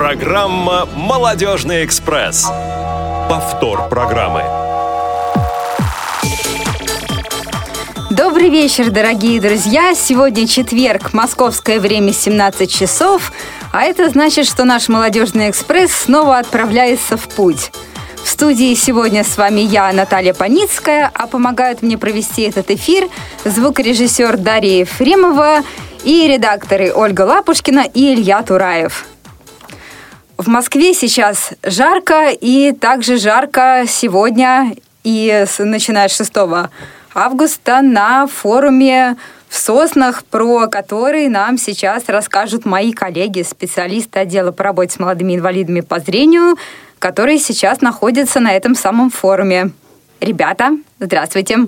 Программа «Молодежный экспресс». Повтор программы. Добрый вечер, дорогие друзья! Сегодня четверг, московское время 17 часов, а это значит, что наш «Молодежный экспресс» снова отправляется в путь. В студии сегодня с вами я, Наталья Паницкая, а помогают мне провести этот эфир звукорежиссер Дарья Ефремова и редакторы Ольга Лапушкина и Илья Тураев. В Москве сейчас жарко, и также жарко сегодня и начиная с 6 августа на форуме в Соснах, про который нам сейчас расскажут мои коллеги, специалисты отдела по работе с молодыми инвалидами по зрению, которые сейчас находятся на этом самом форуме. Ребята, здравствуйте.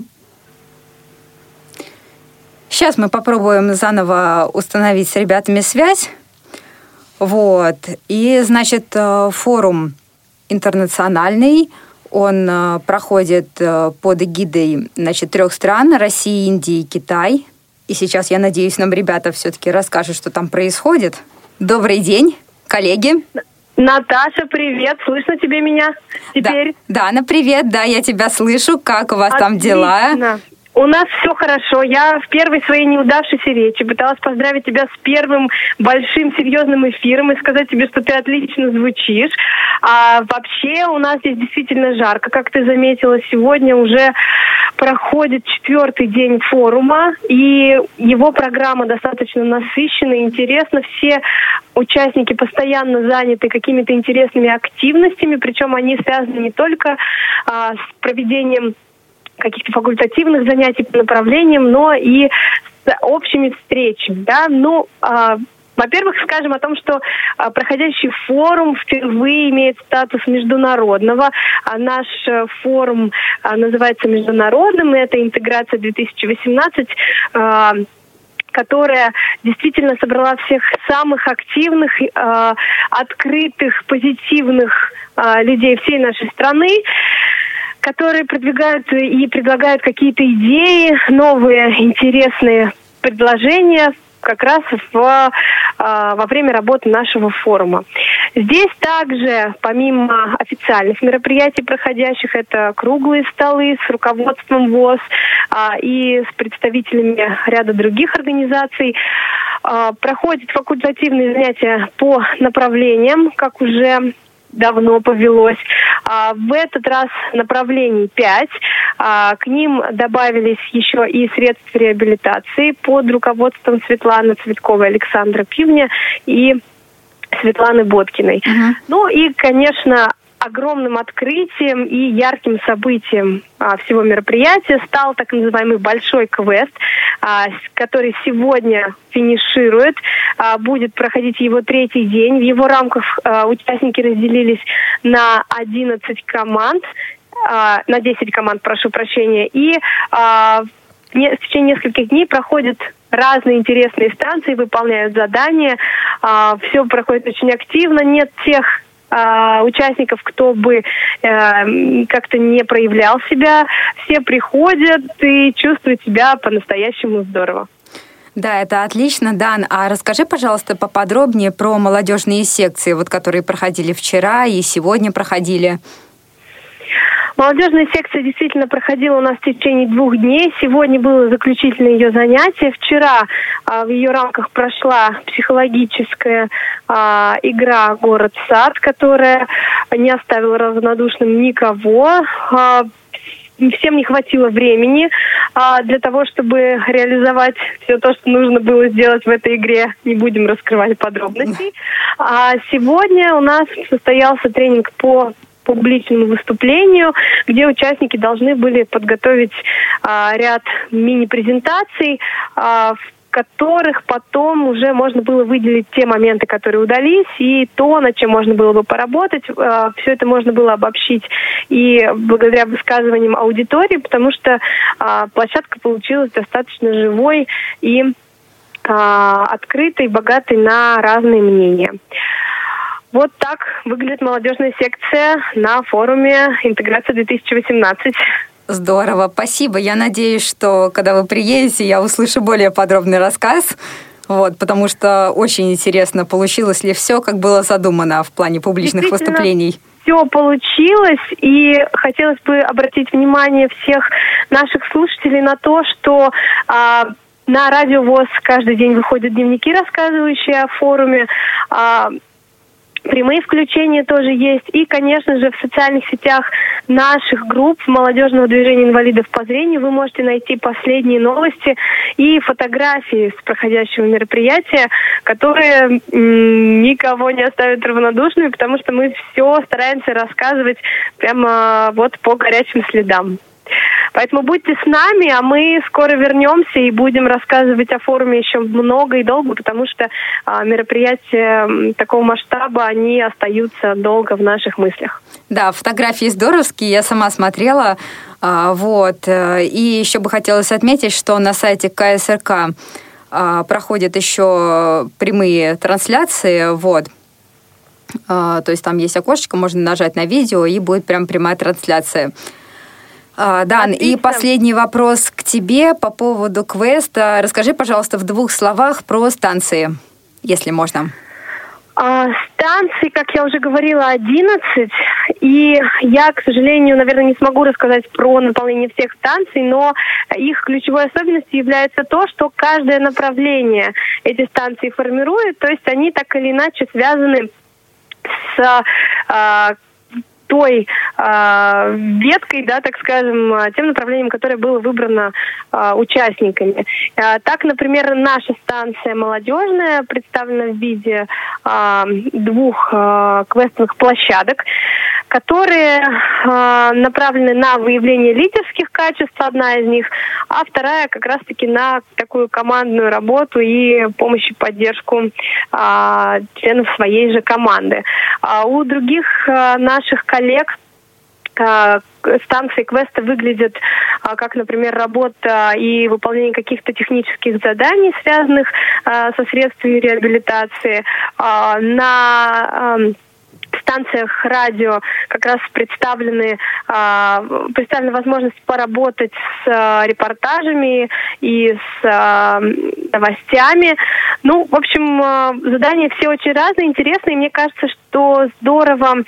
Сейчас мы попробуем заново установить с ребятами связь. Вот. И, значит, э, форум интернациональный, он э, проходит э, под эгидой значит, трех стран – России, Индии и Китай. И сейчас, я надеюсь, нам ребята все-таки расскажут, что там происходит. Добрый день, коллеги. Наташа, привет, слышно тебе меня теперь? Да, Дана, привет, да, я тебя слышу. Как у вас Отлично. там дела? У нас все хорошо. Я в первой своей неудавшейся речи пыталась поздравить тебя с первым большим серьезным эфиром и сказать тебе, что ты отлично звучишь. А вообще у нас здесь действительно жарко, как ты заметила. Сегодня уже проходит четвертый день форума, и его программа достаточно насыщенная, интересна. Все участники постоянно заняты какими-то интересными активностями, причем они связаны не только а, с проведением каких-то факультативных занятий по направлениям, но и с общими встречами. Да? Ну, а, во-первых, скажем о том, что а, проходящий форум впервые имеет статус международного. А наш а, форум а, называется международным, и это интеграция 2018. А, которая действительно собрала всех самых активных, э, открытых, позитивных э, людей всей нашей страны которые продвигают и предлагают какие-то идеи, новые интересные предложения как раз в, а, во время работы нашего форума. Здесь также, помимо официальных мероприятий, проходящих, это круглые столы с руководством ВОЗ а, и с представителями ряда других организаций, а, проходят факультативные занятия по направлениям, как уже давно повелось. А, в этот раз направлений пять. А, к ним добавились еще и средства реабилитации под руководством Светланы Цветковой, Александра Пивня и Светланы Боткиной. Uh-huh. Ну и, конечно, огромным открытием и ярким событием а, всего мероприятия стал так называемый большой квест, а, который сегодня финиширует, а, будет проходить его третий день. В его рамках а, участники разделились на 11 команд, а, на 10 команд, прошу прощения, и а, в течение нескольких дней проходят разные интересные станции, выполняют задания. А, все проходит очень активно. Нет тех а, участников, кто бы э, как-то не проявлял себя. Все приходят и чувствуют себя по-настоящему здорово. Да, это отлично, Дан. А расскажи, пожалуйста, поподробнее про молодежные секции, вот которые проходили вчера и сегодня проходили. Молодежная секция действительно проходила у нас в течение двух дней. Сегодня было заключительное ее занятие. Вчера а, в ее рамках прошла психологическая а, игра «Город-сад», которая не оставила равнодушным никого. А, всем не хватило времени а, для того, чтобы реализовать все то, что нужно было сделать в этой игре. Не будем раскрывать подробностей. А сегодня у нас состоялся тренинг по публичному выступлению, где участники должны были подготовить а, ряд мини-презентаций, а, в которых потом уже можно было выделить те моменты, которые удались, и то, над чем можно было бы поработать. А, Все это можно было обобщить и благодаря высказываниям аудитории, потому что а, площадка получилась достаточно живой и а, открытой, богатой на разные мнения. Вот так выглядит молодежная секция на форуме «Интеграция 2018». Здорово, спасибо. Я надеюсь, что когда вы приедете, я услышу более подробный рассказ. Вот, потому что очень интересно, получилось ли все, как было задумано в плане публичных выступлений все получилось, и хотелось бы обратить внимание всех наших слушателей на то, что а, на радио ВОЗ каждый день выходят дневники, рассказывающие о форуме. А, Прямые включения тоже есть. И, конечно же, в социальных сетях наших групп молодежного движения инвалидов по зрению вы можете найти последние новости и фотографии с проходящего мероприятия, которые никого не оставят равнодушными, потому что мы все стараемся рассказывать прямо вот по горячим следам. Поэтому будьте с нами, а мы скоро вернемся и будем рассказывать о форуме еще много и долго, потому что а, мероприятия такого масштаба, они остаются долго в наших мыслях. Да, фотографии здоровские, я сама смотрела. А, вот. Э, и еще бы хотелось отметить, что на сайте КСРК а, проходят еще прямые трансляции. Вот. А, то есть там есть окошечко, можно нажать на видео, и будет прям прямая трансляция. А, Дан, Отлично. и последний вопрос к тебе по поводу квеста. Расскажи, пожалуйста, в двух словах про станции, если можно. А, станций, как я уже говорила, 11. И я, к сожалению, наверное, не смогу рассказать про наполнение всех станций, но их ключевой особенностью является то, что каждое направление эти станции формирует, то есть они так или иначе связаны с а, той э, веткой, да, так скажем, а, тем направлением, которое было выбрано э, участниками. Э, так, например, наша станция молодежная представлена в виде э, двух э, квестовых площадок, которые э, направлены на выявление лидерских качеств, одна из них, а вторая как раз-таки на такую командную работу и помощь и поддержку э, членов своей же команды. А у других э, наших коллег станции квеста выглядят как, например, работа и выполнение каких-то технических заданий, связанных со средствами реабилитации. На станциях радио как раз представлены, а, представлена возможность поработать с а, репортажами и с а, новостями. Ну, в общем, задания все очень разные, интересные. Мне кажется, что здорово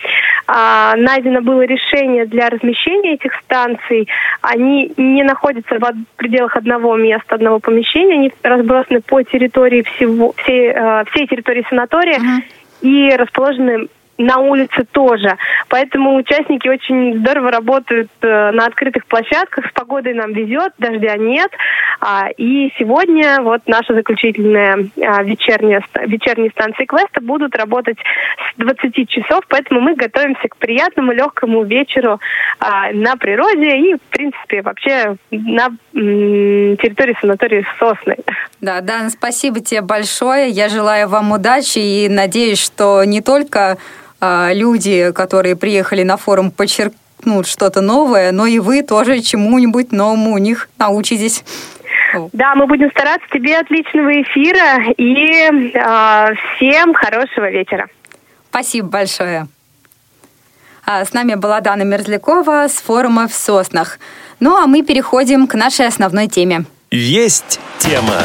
найдено было решение для размещения этих станций. Они не находятся в пределах одного места, одного помещения. Они разбросаны по территории всего, всей, всей территории санатория. Uh-huh и расположены на улице тоже. Поэтому участники очень здорово работают э, на открытых площадках. С погодой нам везет, дождя нет. А, и сегодня вот наша заключительная а, вечерняя, вечерние станции квеста будут работать с 20 часов, поэтому мы готовимся к приятному, легкому вечеру а, на природе и, в принципе, вообще на территории санатория Сосны. Да, да, спасибо тебе большое. Я желаю вам удачи и надеюсь, что не только люди, которые приехали на форум, подчеркнут что-то новое, но и вы тоже чему-нибудь новому у них научитесь. Да, мы будем стараться. Тебе отличного эфира и э, всем хорошего вечера. Спасибо большое. А с нами была Дана Мерзлякова с форума в Соснах. Ну а мы переходим к нашей основной теме. Есть тема.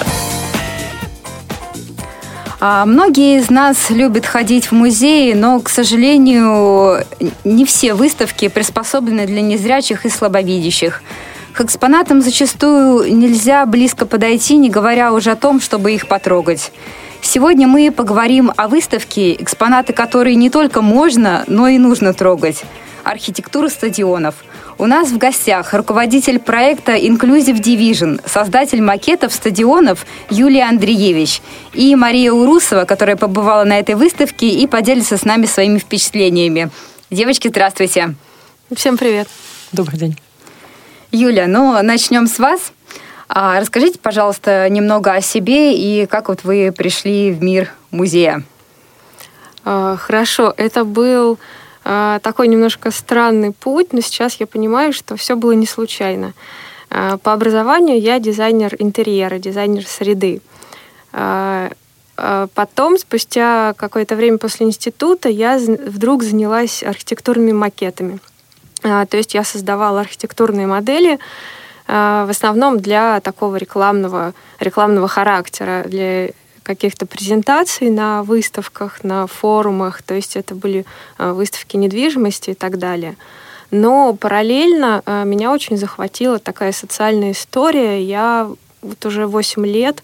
А, многие из нас любят ходить в музеи, но, к сожалению, не все выставки приспособлены для незрячих и слабовидящих. К экспонатам зачастую нельзя близко подойти, не говоря уже о том, чтобы их потрогать. Сегодня мы поговорим о выставке, экспонаты которой не только можно, но и нужно трогать. Архитектура стадионов – у нас в гостях руководитель проекта Inclusive Division, создатель макетов стадионов Юлия Андреевич и Мария Урусова, которая побывала на этой выставке и поделится с нами своими впечатлениями. Девочки, здравствуйте. Всем привет. Добрый день. Юля, ну начнем с вас. А, расскажите, пожалуйста, немного о себе и как вот вы пришли в мир музея. А, хорошо, это был такой немножко странный путь, но сейчас я понимаю, что все было не случайно. А, по образованию я дизайнер интерьера, дизайнер среды. А, потом, спустя какое-то время после института, я вдруг занялась архитектурными макетами. То есть я создавала архитектурные модели, в основном для такого рекламного, рекламного характера, для каких-то презентаций на выставках, на форумах, то есть это были выставки недвижимости и так далее. Но параллельно меня очень захватила такая социальная история. Я вот уже 8 лет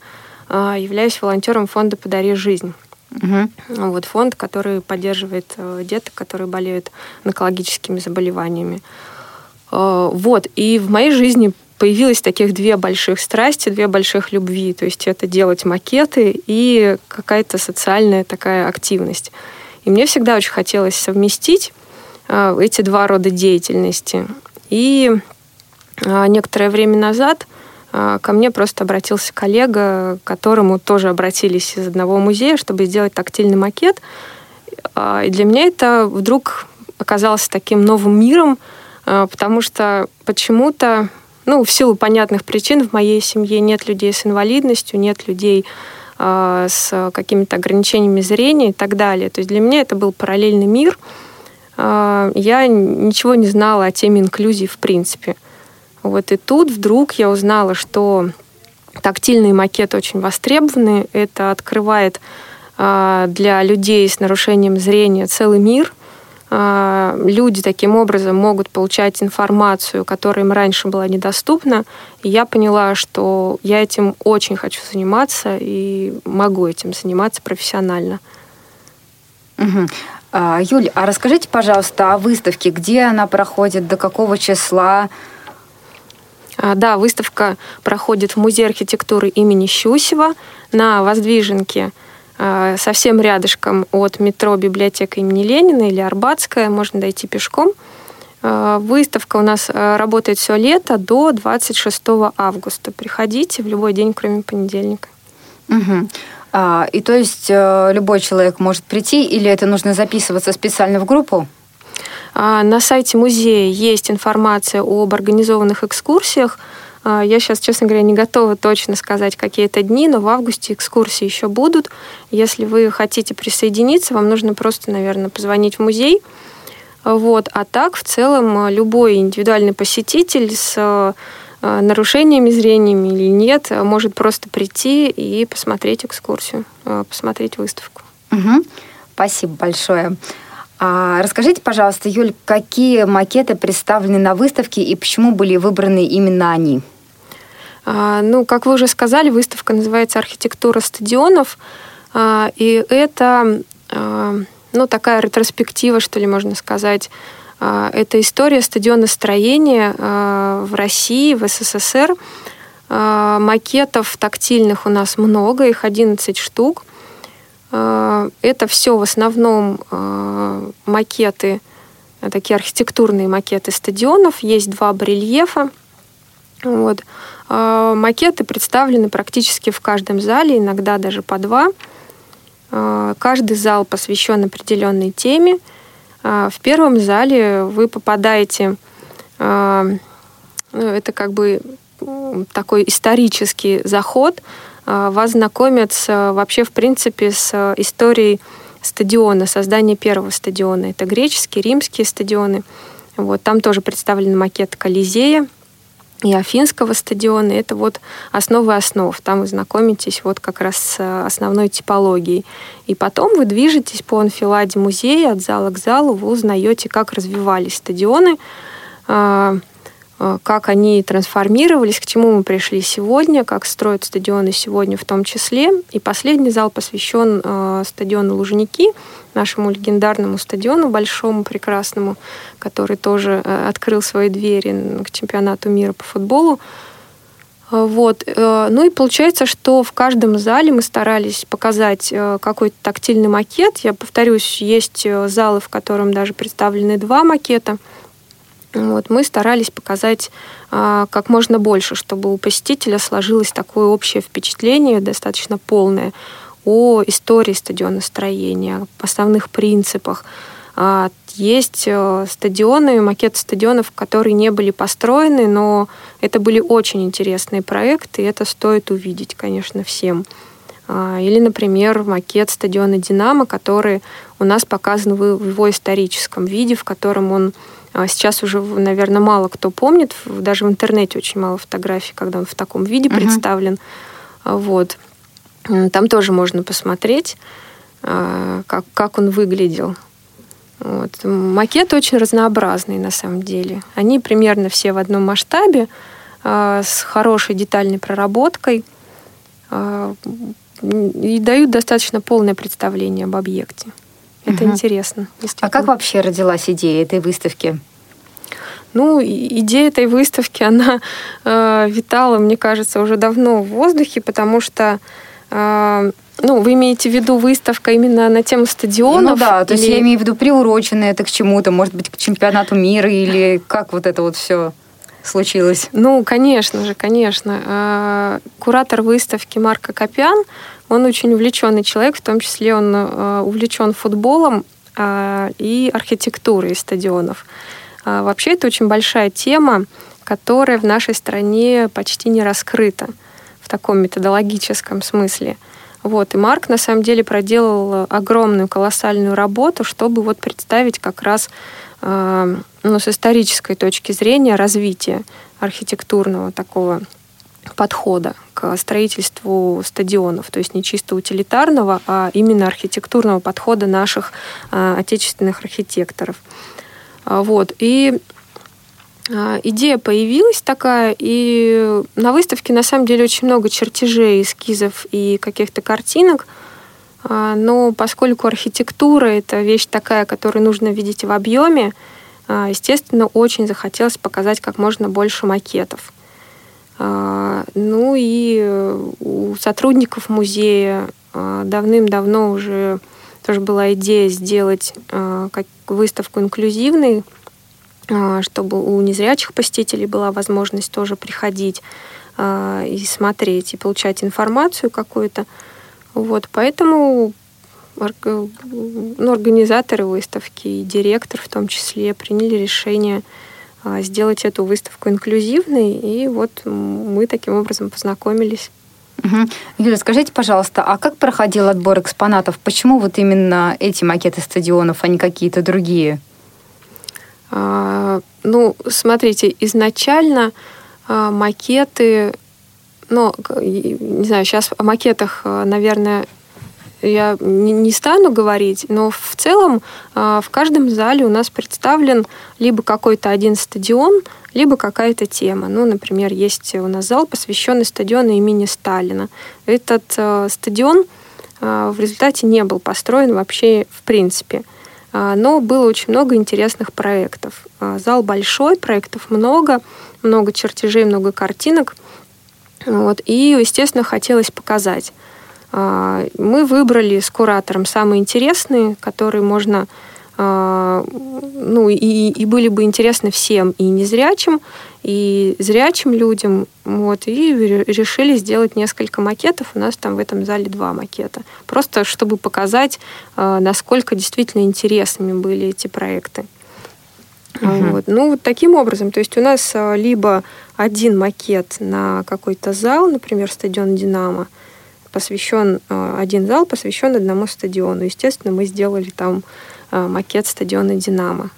являюсь волонтером фонда «Подари жизнь». Угу. Вот фонд, который поддерживает э, деток, которые болеют онкологическими заболеваниями. Э, вот, и в моей жизни появилось таких две больших страсти, две больших любви. То есть это делать макеты и какая-то социальная такая активность. И мне всегда очень хотелось совместить э, эти два рода деятельности. И некоторое время назад а, ко мне просто обратился коллега, к которому тоже обратились из одного музея, чтобы сделать тактильный макет. А, и для меня это вдруг оказалось таким новым миром, а, потому что почему-то, ну, в силу понятных причин в моей семье нет людей с инвалидностью, нет людей с какими-то ограничениями зрения и так далее. То есть для меня это был параллельный мир. Я ничего не знала о теме инклюзии в принципе. Вот и тут вдруг я узнала, что тактильные макеты очень востребованы. Это открывает а, для людей с нарушением зрения целый мир. А, люди таким образом могут получать информацию, которая им раньше была недоступна. И я поняла, что я этим очень хочу заниматься и могу этим заниматься профессионально. Угу. Юль, а расскажите, пожалуйста, о выставке, где она проходит, до какого числа? А, да, выставка проходит в Музее архитектуры имени Щусева на Воздвиженке, совсем рядышком от метро библиотека имени Ленина или Арбатская, можно дойти пешком. А, выставка у нас работает все лето до 26 августа. Приходите в любой день, кроме понедельника. Угу. А, и то есть э, любой человек может прийти, или это нужно записываться специально в группу? А, на сайте музея есть информация об организованных экскурсиях. А, я сейчас, честно говоря, не готова точно сказать, какие это дни, но в августе экскурсии еще будут. Если вы хотите присоединиться, вам нужно просто, наверное, позвонить в музей. Вот. А так, в целом, любой индивидуальный посетитель с а, нарушениями зрениями или нет, может просто прийти и посмотреть экскурсию, посмотреть выставку. Угу. Спасибо большое. А расскажите, пожалуйста, Юль, какие макеты представлены на выставке и почему были выбраны именно они? А, ну, как вы уже сказали, выставка называется «Архитектура стадионов», а, и это а, ну, такая ретроспектива, что ли, можно сказать. Это история стадионостроения в России, в СССР. Макетов тактильных у нас много, их 11 штук – это все в основном макеты, такие архитектурные макеты стадионов. Есть два барельефа. Вот. А, макеты представлены практически в каждом зале, иногда даже по два. Каждый зал посвящен определенной теме. В первом зале вы попадаете, ну, это как бы такой исторический заход а, вас знакомят с, вообще, в принципе, с историей стадиона, создания первого стадиона. Это греческие, римские стадионы. Вот, там тоже представлен макет Колизея и Афинского стадиона. Это вот основы основ. Там вы знакомитесь вот как раз с основной типологией. И потом вы движетесь по анфиладе музея от зала к залу, вы узнаете, как развивались стадионы, а, Э, как они трансформировались, к чему мы пришли сегодня, как строят стадионы сегодня в том числе. И последний зал посвящен э, стадиону Лужники, нашему легендарному стадиону большому, прекрасному, который тоже э, открыл свои двери к чемпионату мира по футболу. Вот. Ну и получается, что в каждом зале мы старались показать какой-то тактильный макет. Я повторюсь, есть залы, в котором даже представлены два макета – вот, мы старались показать а, как можно больше, чтобы у посетителя сложилось такое общее впечатление, достаточно полное, о истории стадионостроения, о основных принципах. А, есть э, стадионы, макеты стадионов, которые не были построены, но это были очень интересные проекты, и это стоит увидеть, конечно, всем. А, или, например, макет стадиона «Динамо», который у нас показан в его историческом виде, в котором он сейчас уже, наверное, мало кто помнит, даже в интернете очень мало фотографий, когда он в таком виде uh-huh. представлен. Вот. Там тоже можно посмотреть, как, как он выглядел. Вот. Макеты очень разнообразные на самом деле. Они примерно все в одном масштабе, с хорошей детальной проработкой и дают достаточно полное представление об объекте. Это угу. интересно. А как вообще родилась идея этой выставки? Ну, идея этой выставки, она э, витала, мне кажется, уже давно в воздухе, потому что э, ну, вы имеете в виду выставка именно на тему стадионов? Ну да, то или... есть я имею в виду приуроченное это к чему-то, может быть, к чемпионату мира или как вот это вот все случилось? Ну, конечно же, конечно. А, куратор выставки Марко Копян, он очень увлеченный человек, в том числе он а, увлечен футболом а, и архитектурой стадионов. Вообще это очень большая тема, которая в нашей стране почти не раскрыта в таком методологическом смысле. Вот. И Марк на самом деле проделал огромную, колоссальную работу, чтобы вот представить как раз ну, с исторической точки зрения развития архитектурного такого подхода к строительству стадионов, то есть не чисто утилитарного, а именно архитектурного подхода наших а, отечественных архитекторов. А, вот. И а, идея появилась такая, и на выставке на самом деле очень много чертежей, эскизов и каких-то картинок, но поскольку архитектура – это вещь такая, которую нужно видеть в объеме, естественно, очень захотелось показать как можно больше макетов. Ну и у сотрудников музея давным-давно уже тоже была идея сделать выставку инклюзивной, а, чтобы у незрячих посетителей была возможность тоже приходить а, и смотреть, и получать информацию какую-то. Вот, поэтому ну, организаторы выставки и директор в том числе приняли решение а, сделать эту выставку инклюзивной, и вот мы таким образом познакомились. Угу. Юля, скажите, пожалуйста, а как проходил отбор экспонатов? Почему вот именно эти макеты стадионов, а не какие-то другие? А, ну, смотрите, изначально а, макеты, ну, не знаю, сейчас о макетах, а, наверное, я не стану говорить, но в целом в каждом зале у нас представлен либо какой-то один стадион, либо какая-то тема. Ну, например, есть у нас зал, посвященный стадиону имени Сталина. Этот стадион в результате не был построен вообще в принципе – а, но было очень много интересных проектов. А, зал большой, проектов много, много чертежей, много картинок. Вот, и, естественно, хотелось показать. А, мы выбрали с куратором самые интересные, которые можно а, ну, и, и были бы интересны всем, и незрячим, и зрячим людям. Вот, и решили сделать несколько макетов. У нас там в этом зале два макета. Просто чтобы показать, а, насколько действительно интересными были эти проекты. Uh-huh. Вот. Ну, вот таким образом. То есть у нас либо один макет на какой-то зал, например, стадион «Динамо», посвящен, один зал посвящен одному стадиону. Естественно, мы сделали там Э, макет стадиона «Динамо».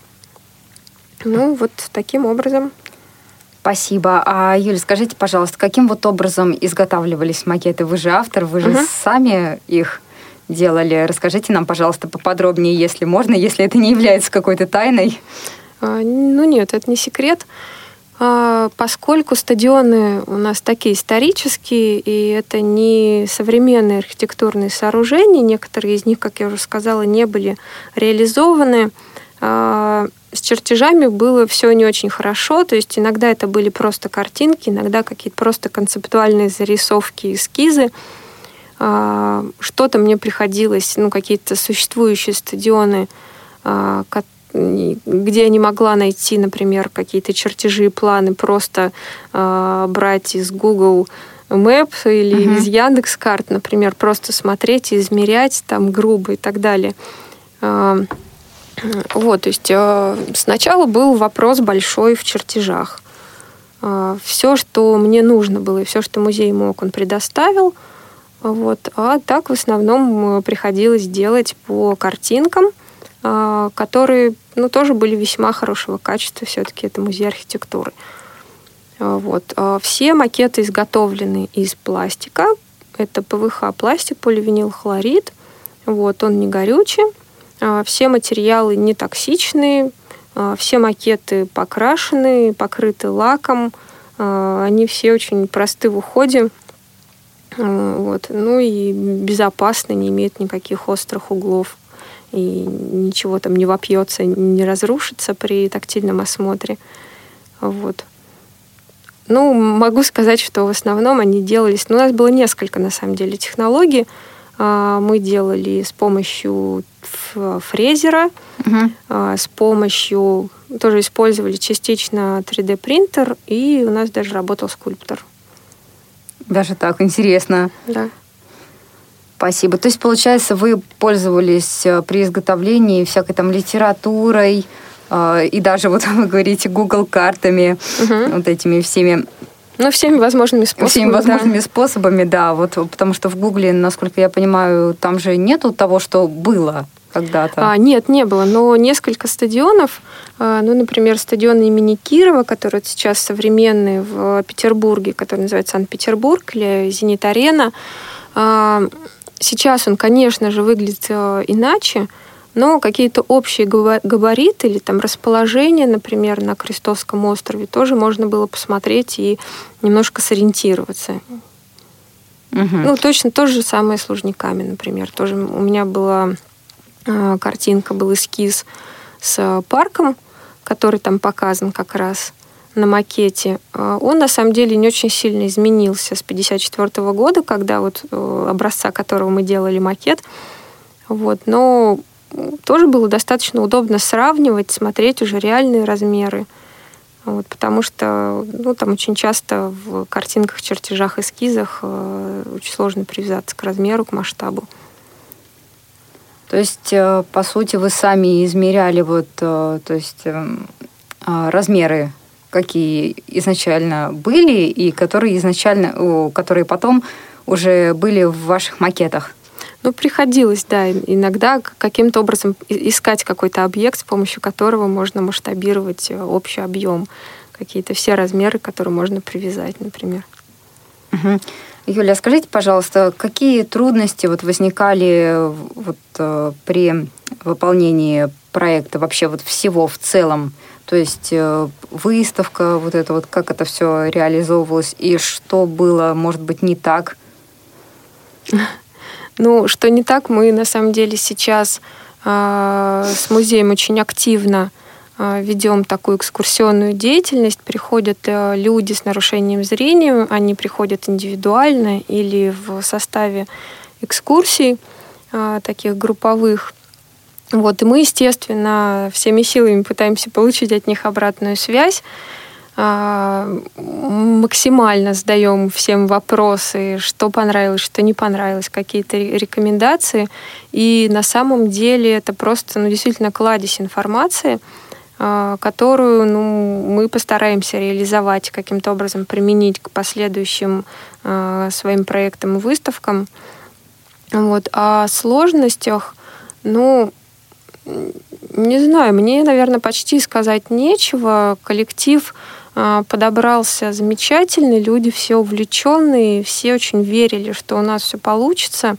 Ну, вот таким образом. Спасибо. А, Юля, скажите, пожалуйста, каким вот образом изготавливались макеты? Вы же автор, вы же угу. сами их делали. Расскажите нам, пожалуйста, поподробнее, если можно, если это не является какой-то тайной. А, ну нет, это не секрет. А, поскольку стадионы у нас такие исторические, и это не современные архитектурные сооружения, некоторые из них, как я уже сказала, не были реализованы, а, с чертежами было все не очень хорошо, то есть иногда это были просто картинки, иногда какие-то просто концептуальные зарисовки, эскизы. А, что-то мне приходилось, ну, какие-то существующие стадионы, где я не могла найти, например, какие-то чертежи и планы, просто э, брать из Google Maps или uh-huh. из Яндекс карт, например, просто смотреть и измерять там грубо и так далее. Э, вот, то есть э, сначала был вопрос большой в чертежах. Э, все, что мне нужно было, и все, что музей мог, он предоставил. Вот. А так в основном приходилось делать по картинкам – которые ну, тоже были весьма хорошего качества, все-таки это музей архитектуры. А, вот. А, все макеты изготовлены из пластика, Это ПВХ пластик, поливинилхлорид. Вот, он не горючий. А, все материалы не токсичные, а, все макеты покрашены, покрыты лаком. А, они все очень просты в уходе. Вот. Ну и безопасны, не имеют никаких острых углов. И ничего там не вопьется, не разрушится при тактильном осмотре. Вот. Ну, могу сказать, что в основном они делались... Ну, у нас было несколько, на самом деле, технологий. А, мы делали с помощью фрезера, угу. с помощью... Тоже использовали частично 3D-принтер, и у нас даже работал скульптор. Даже так, интересно. Да. Спасибо. То есть, получается, вы пользовались э, при изготовлении всякой там литературой, э, и даже вот вы говорите Google картами, угу. вот этими всеми ну, всеми возможными способами. Всеми возможными да. способами, да. Вот, потому что в Гугле, насколько я понимаю, там же нету того, что было когда-то. А, нет, не было. Но несколько стадионов, а, ну, например, стадион имени Кирова, который сейчас современный в Петербурге, который называется Санкт-Петербург, или Зенит-арена, а, сейчас он, конечно же, выглядит э, иначе, но какие-то общие габариты или там расположение, например, на Крестовском острове тоже можно было посмотреть и немножко сориентироваться. Угу. Ну, точно то же самое с Лужниками, например. Тоже у меня была э, картинка, был эскиз с парком, который там показан как раз на макете, э, он на самом деле не очень сильно изменился с 1954 года, когда вот э, образца которого мы делали макет. Вот, но тоже было достаточно удобно сравнивать, смотреть уже реальные размеры. Вот, потому что ну, там очень часто в картинках, чертежах, эскизах э, очень сложно привязаться к размеру, к масштабу. То есть, э, по сути, вы сами измеряли вот, то есть, эм, размеры, какие изначально были и которые изначально, которые потом уже были в ваших макетах? Ну, приходилось, да, иногда каким-то образом искать какой-то объект, с помощью которого можно масштабировать э, общий объем, какие-то все размеры, которые можно привязать, например. Угу. Юля, скажите, пожалуйста, какие трудности вот возникали вот, э, при выполнении проекта вообще вот всего в целом? То есть э, выставка, вот это вот, как это все реализовывалось, и что было, может быть, не так? Ну, что не так, мы на самом деле сейчас э, с музеем очень активно э, ведем такую экскурсионную деятельность. Приходят э, люди с нарушением зрения, они приходят индивидуально или в составе экскурсий э, таких групповых. Вот, и мы, естественно, всеми силами пытаемся получить от них обратную связь. А, максимально задаем всем вопросы, что понравилось, что не понравилось, какие-то рекомендации. И на самом деле это просто ну, действительно кладезь информации, а, которую ну, мы постараемся реализовать, каким-то образом применить к последующим а, своим проектам и выставкам. Вот. О сложностях, ну, не знаю, мне, наверное, почти сказать нечего. Коллектив а, подобрался замечательный, люди все увлеченные, все очень верили, что у нас все получится.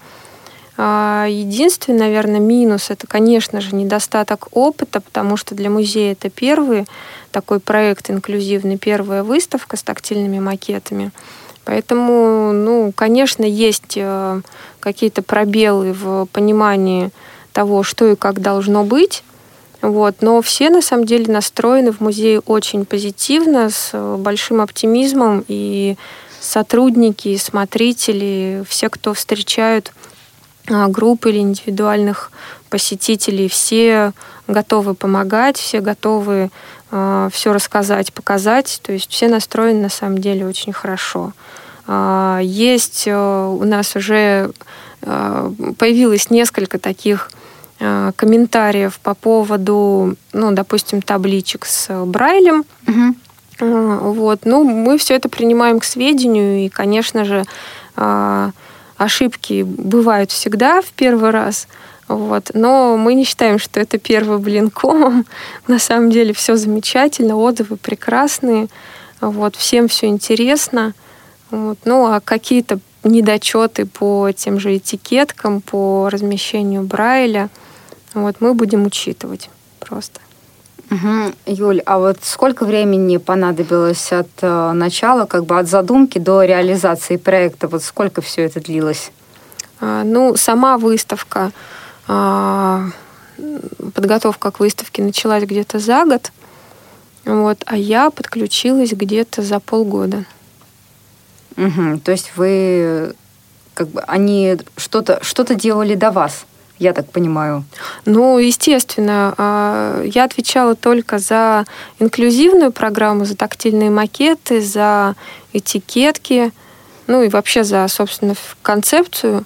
А, единственный, наверное, минус это, конечно же, недостаток опыта, потому что для музея это первый такой проект инклюзивный, первая выставка с тактильными макетами. Поэтому, ну, конечно, есть э, какие-то пробелы в понимании того, что и как должно быть. Вот. Но все на самом деле настроены в музее очень позитивно, с э, большим оптимизмом. И сотрудники, и смотрители, все, кто встречают а, группы или индивидуальных посетителей, все готовы помогать, все готовы э, все рассказать, показать. То есть все настроены на самом деле очень хорошо. Э, есть э, у нас уже э, появилось несколько таких комментариев по поводу, ну, допустим, табличек с Брайлем. Угу. Вот. Ну, мы все это принимаем к сведению, и, конечно же, э, ошибки бывают всегда в первый раз. Вот. Но мы не считаем, что это первый блин комом. На самом деле все замечательно, отзывы прекрасные. Вот. Всем все интересно. Вот. Ну, а какие-то недочеты по тем же этикеткам, по размещению Брайля, вот мы будем учитывать просто. Угу. Юль, а вот сколько времени понадобилось от э, начала, как бы от задумки до реализации проекта? Вот сколько все это длилось? А, ну, сама выставка, а, подготовка к выставке началась где-то за год, вот, а я подключилась где-то за полгода. Угу. То есть вы как бы они что-то что-то делали до вас? Я так понимаю. Ну, естественно, а, я отвечала только за инклюзивную программу, за тактильные макеты, за этикетки, ну и вообще за, собственно, концепцию.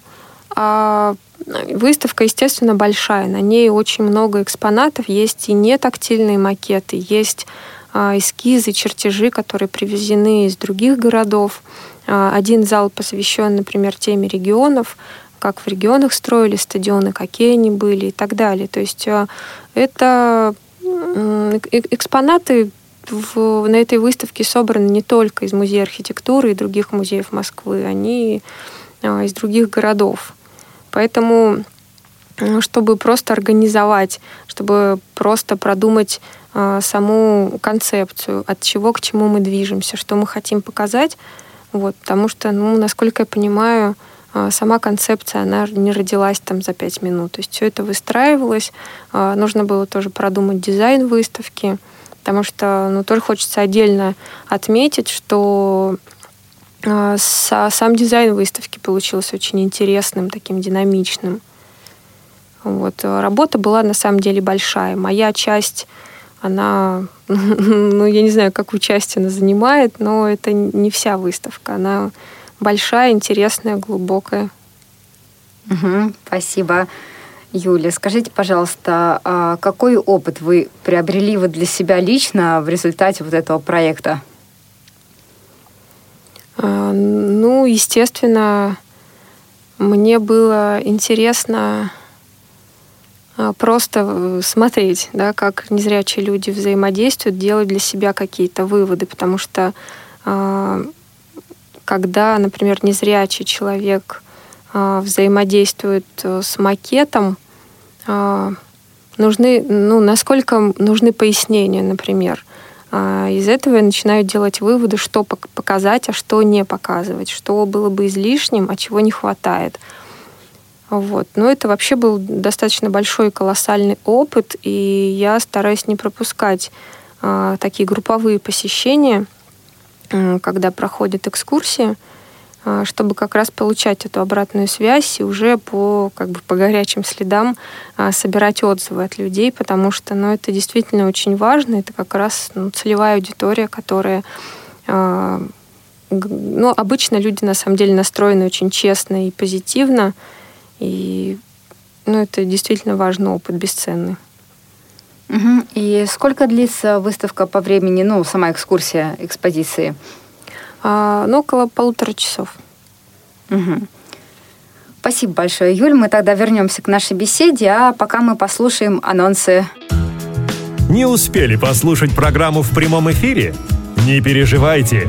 А выставка, естественно, большая. На ней очень много экспонатов. Есть и не тактильные макеты, есть а, эскизы, чертежи, которые привезены из других городов. А, один зал посвящен, например, теме регионов, как в регионах строили стадионы, какие они были и так далее. То есть э, это экспонаты в, на этой выставке собраны не только из Музея архитектуры и других музеев Москвы, они э, из других городов. Поэтому, э, чтобы просто организовать, чтобы просто продумать саму концепцию, от чего к чему мы движемся, что мы хотим показать, вот, потому что, ну, насколько я понимаю, сама концепция, она не родилась там за пять минут. То есть все это выстраивалось. А, нужно было тоже продумать дизайн выставки, потому что ну, тоже хочется отдельно отметить, что а, сам дизайн выставки получился очень интересным, таким динамичным. Вот. Работа была на самом деле большая. Моя часть, она, ну, я не знаю, какую часть она занимает, но это не вся выставка. Она большая, интересная, глубокая. Угу, спасибо. Юля, скажите, пожалуйста, а какой опыт вы приобрели вот для себя лично в результате вот этого проекта? А, ну, естественно, мне было интересно а, просто смотреть, да, как незрячие люди взаимодействуют, делать для себя какие-то выводы, потому что когда, например, незрячий человек а, взаимодействует э, с макетом, а, нужны, ну, насколько нужны пояснения, например. А, из этого я начинаю делать выводы, что показать, а что не показывать, что было бы излишним, а чего не хватает. Вот. Но это вообще был достаточно большой колоссальный опыт, и я стараюсь не пропускать а, такие групповые посещения, когда проходит экскурсия, а, чтобы как раз получать эту обратную связь и уже по, как бы, по горячим следам а, собирать отзывы от людей, потому что ну, это действительно очень важно. Это как раз ну, целевая аудитория, которая ну, обычно люди на самом деле настроены очень честно и позитивно, и ну, это действительно важный опыт, бесценный. Угу. И сколько длится выставка по времени, ну, сама экскурсия экспозиции? А, ну, около полутора часов. Угу. Спасибо большое, Юль. Мы тогда вернемся к нашей беседе, а пока мы послушаем анонсы. Не успели послушать программу в прямом эфире? Не переживайте.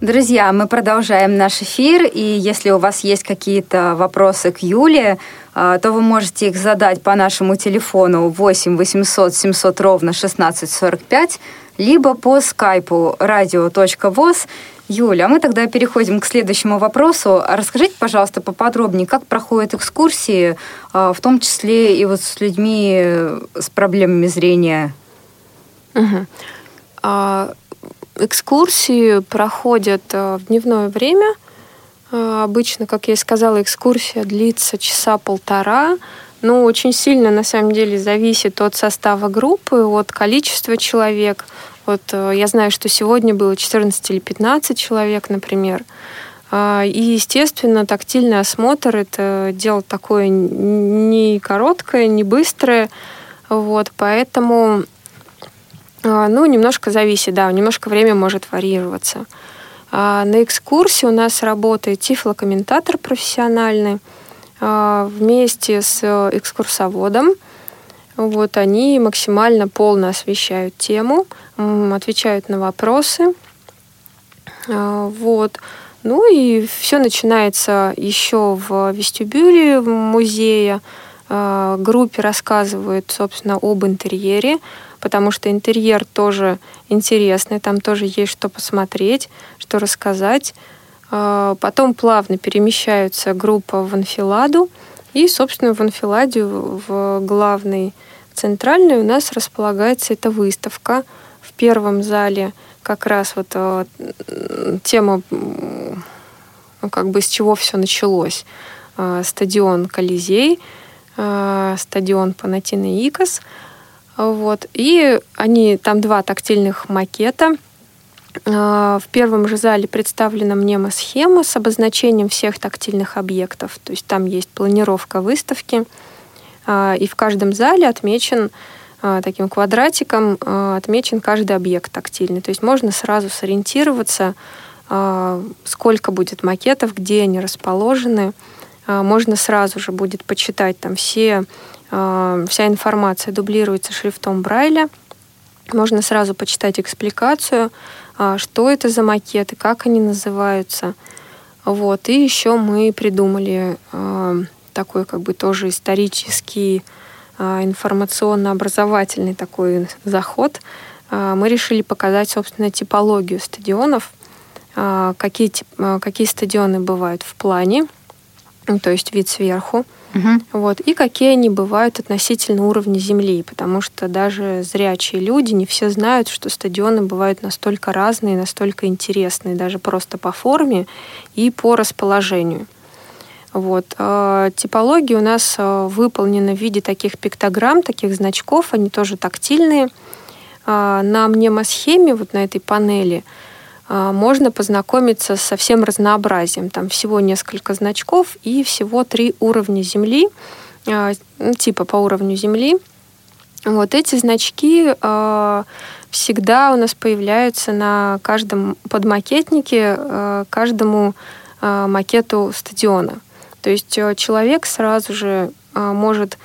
Друзья, мы продолжаем наш эфир, и если у вас есть какие-то вопросы к Юле, а, то вы можете их задать по нашему телефону 8 800 700 ровно 1645, либо по скайпу radio.voz. Юля, а мы тогда переходим к следующему вопросу. Расскажите, пожалуйста, поподробнее, как проходят экскурсии, а, в том числе и вот с людьми с проблемами зрения? Угу экскурсии проходят э, в дневное время. Э, обычно, как я и сказала, экскурсия длится часа полтора. Но очень сильно, на самом деле, зависит от состава группы, от количества человек. Вот э, я знаю, что сегодня было 14 или 15 человек, например. И, естественно, тактильный осмотр – это дело такое не короткое, не быстрое. Вот, поэтому, ну, немножко зависит, да, немножко время может варьироваться. А, на экскурсии у нас работает тифлокомментатор профессиональный вместе с экскурсоводом. Вот они максимально полно освещают тему, отвечают на вопросы. Вот. Ну и все начинается еще в вестибюле музея. А, группе рассказывают, собственно, об интерьере, потому что интерьер тоже интересный, там тоже есть что посмотреть, что рассказать. А, потом плавно перемещаются группа в анфиладу, и, собственно, в анфиладе, в главной центральной у нас располагается эта выставка. В первом зале как раз вот э, тема ну, как бы с чего все началось. А, стадион Колизей, а, стадион Панатина Икос. Вот. И они, там два тактильных макета. А, в первом же зале представлена мнемосхема с обозначением всех тактильных объектов. То есть там есть планировка выставки. И в каждом зале отмечен таким квадратиком отмечен каждый объект тактильный. То есть можно сразу сориентироваться, а, сколько будет макетов, где они расположены. А, можно сразу же будет почитать там все, а, вся информация дублируется шрифтом Брайля. Можно сразу почитать экспликацию, что это за макеты, как они называются. Вот. И еще мы придумали такой как бы тоже исторический информационно-образовательный такой заход. Мы решили показать, собственно, типологию стадионов – а, какие, а, какие стадионы бывают в плане, ну, то есть вид сверху, угу. вот, и какие они бывают относительно уровня земли, потому что даже зрячие люди не все знают, что стадионы бывают настолько разные, настолько интересные, даже просто по форме и по расположению. Вот. А, типология у нас выполнена в виде таких пиктограмм, таких значков, они тоже тактильные. На мнемосхеме, вот на этой панели, а, можно познакомиться со всем разнообразием. Там всего несколько значков и всего три уровня Земли, а, ну, типа по уровню Земли. Вот эти значки а, всегда у нас появляются на каждом подмакетнике, каждому макету стадиона. То есть э, человек сразу же может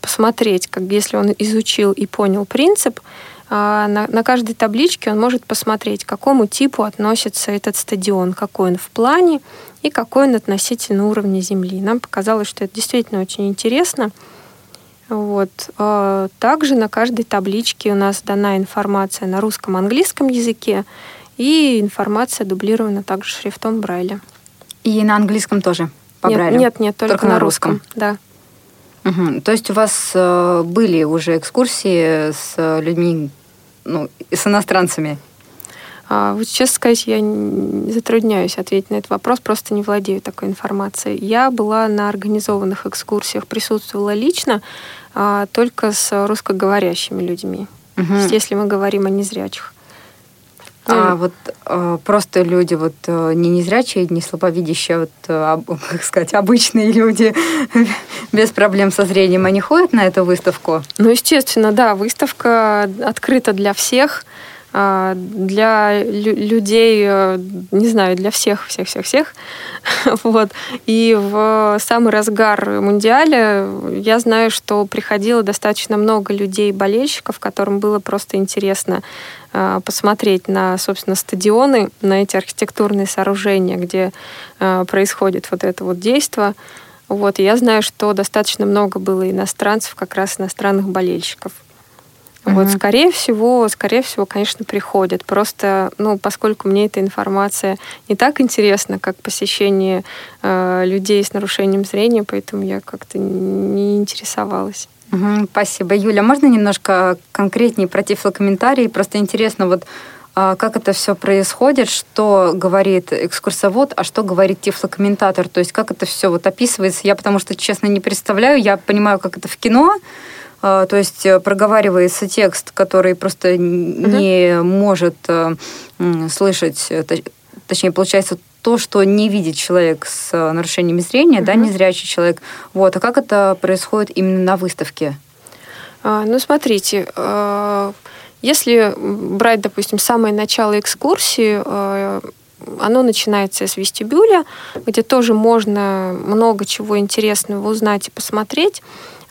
посмотреть, как если он изучил и понял принцип, а, на, на каждой табличке он может посмотреть, к какому типу относится этот стадион, какой он в плане и какой он относительно уровня земли. Нам показалось, что это действительно очень интересно. Вот. А, также на каждой табличке у нас дана информация на русском, английском языке, и информация дублирована также шрифтом Брайля. И на английском тоже по нет, Брайлю? Нет, нет, только, только на, на русском. русском. Да. Угу. То есть у вас э, были уже экскурсии с людьми, ну, с иностранцами? А, вот честно сказать, я затрудняюсь ответить на этот вопрос, просто не владею такой информацией. Я была на организованных экскурсиях, присутствовала лично, а, только с русскоговорящими людьми. Угу. Если мы говорим о незрячих. А вот э, просто люди, вот э, не незрячие, не слабовидящие, вот, э, как сказать, обычные люди без проблем со зрением, они ходят на эту выставку? Ну, естественно, да, выставка открыта для всех. А, для людей, э, не знаю, для всех, всех, всех, всех. вот. И в самый разгар Мундиаля я знаю, что приходило достаточно много людей, болельщиков, которым было просто интересно а, посмотреть на, собственно, стадионы, на эти архитектурные сооружения, где происходит вот это вот действие. Вот, и я знаю, что достаточно много было иностранцев, как раз иностранных болельщиков. Угу. Вот, скорее всего, скорее всего, конечно, приходят. Просто, ну, поскольку мне эта информация не так интересна, как посещение э, людей с нарушением зрения, поэтому я как-то не интересовалась. Угу, спасибо, Юля. Можно немножко конкретнее про тифлокомментарии? Просто интересно, вот как это все происходит, что говорит экскурсовод, а что говорит тифлокомментатор, то есть как это все вот описывается. Я потому что, честно, не представляю, я понимаю, как это в кино, а, то есть э, проговаривается текст, который просто угу. не может э, слышать, э, точнее, получается, то, что не видит человек с нарушениями зрения, угу. да, незрячий человек. Вот. А как это происходит именно на выставке? А, ну, смотрите, если брать, допустим, самое начало экскурсии, э, оно начинается с вестибюля, где тоже можно много чего интересного узнать и посмотреть.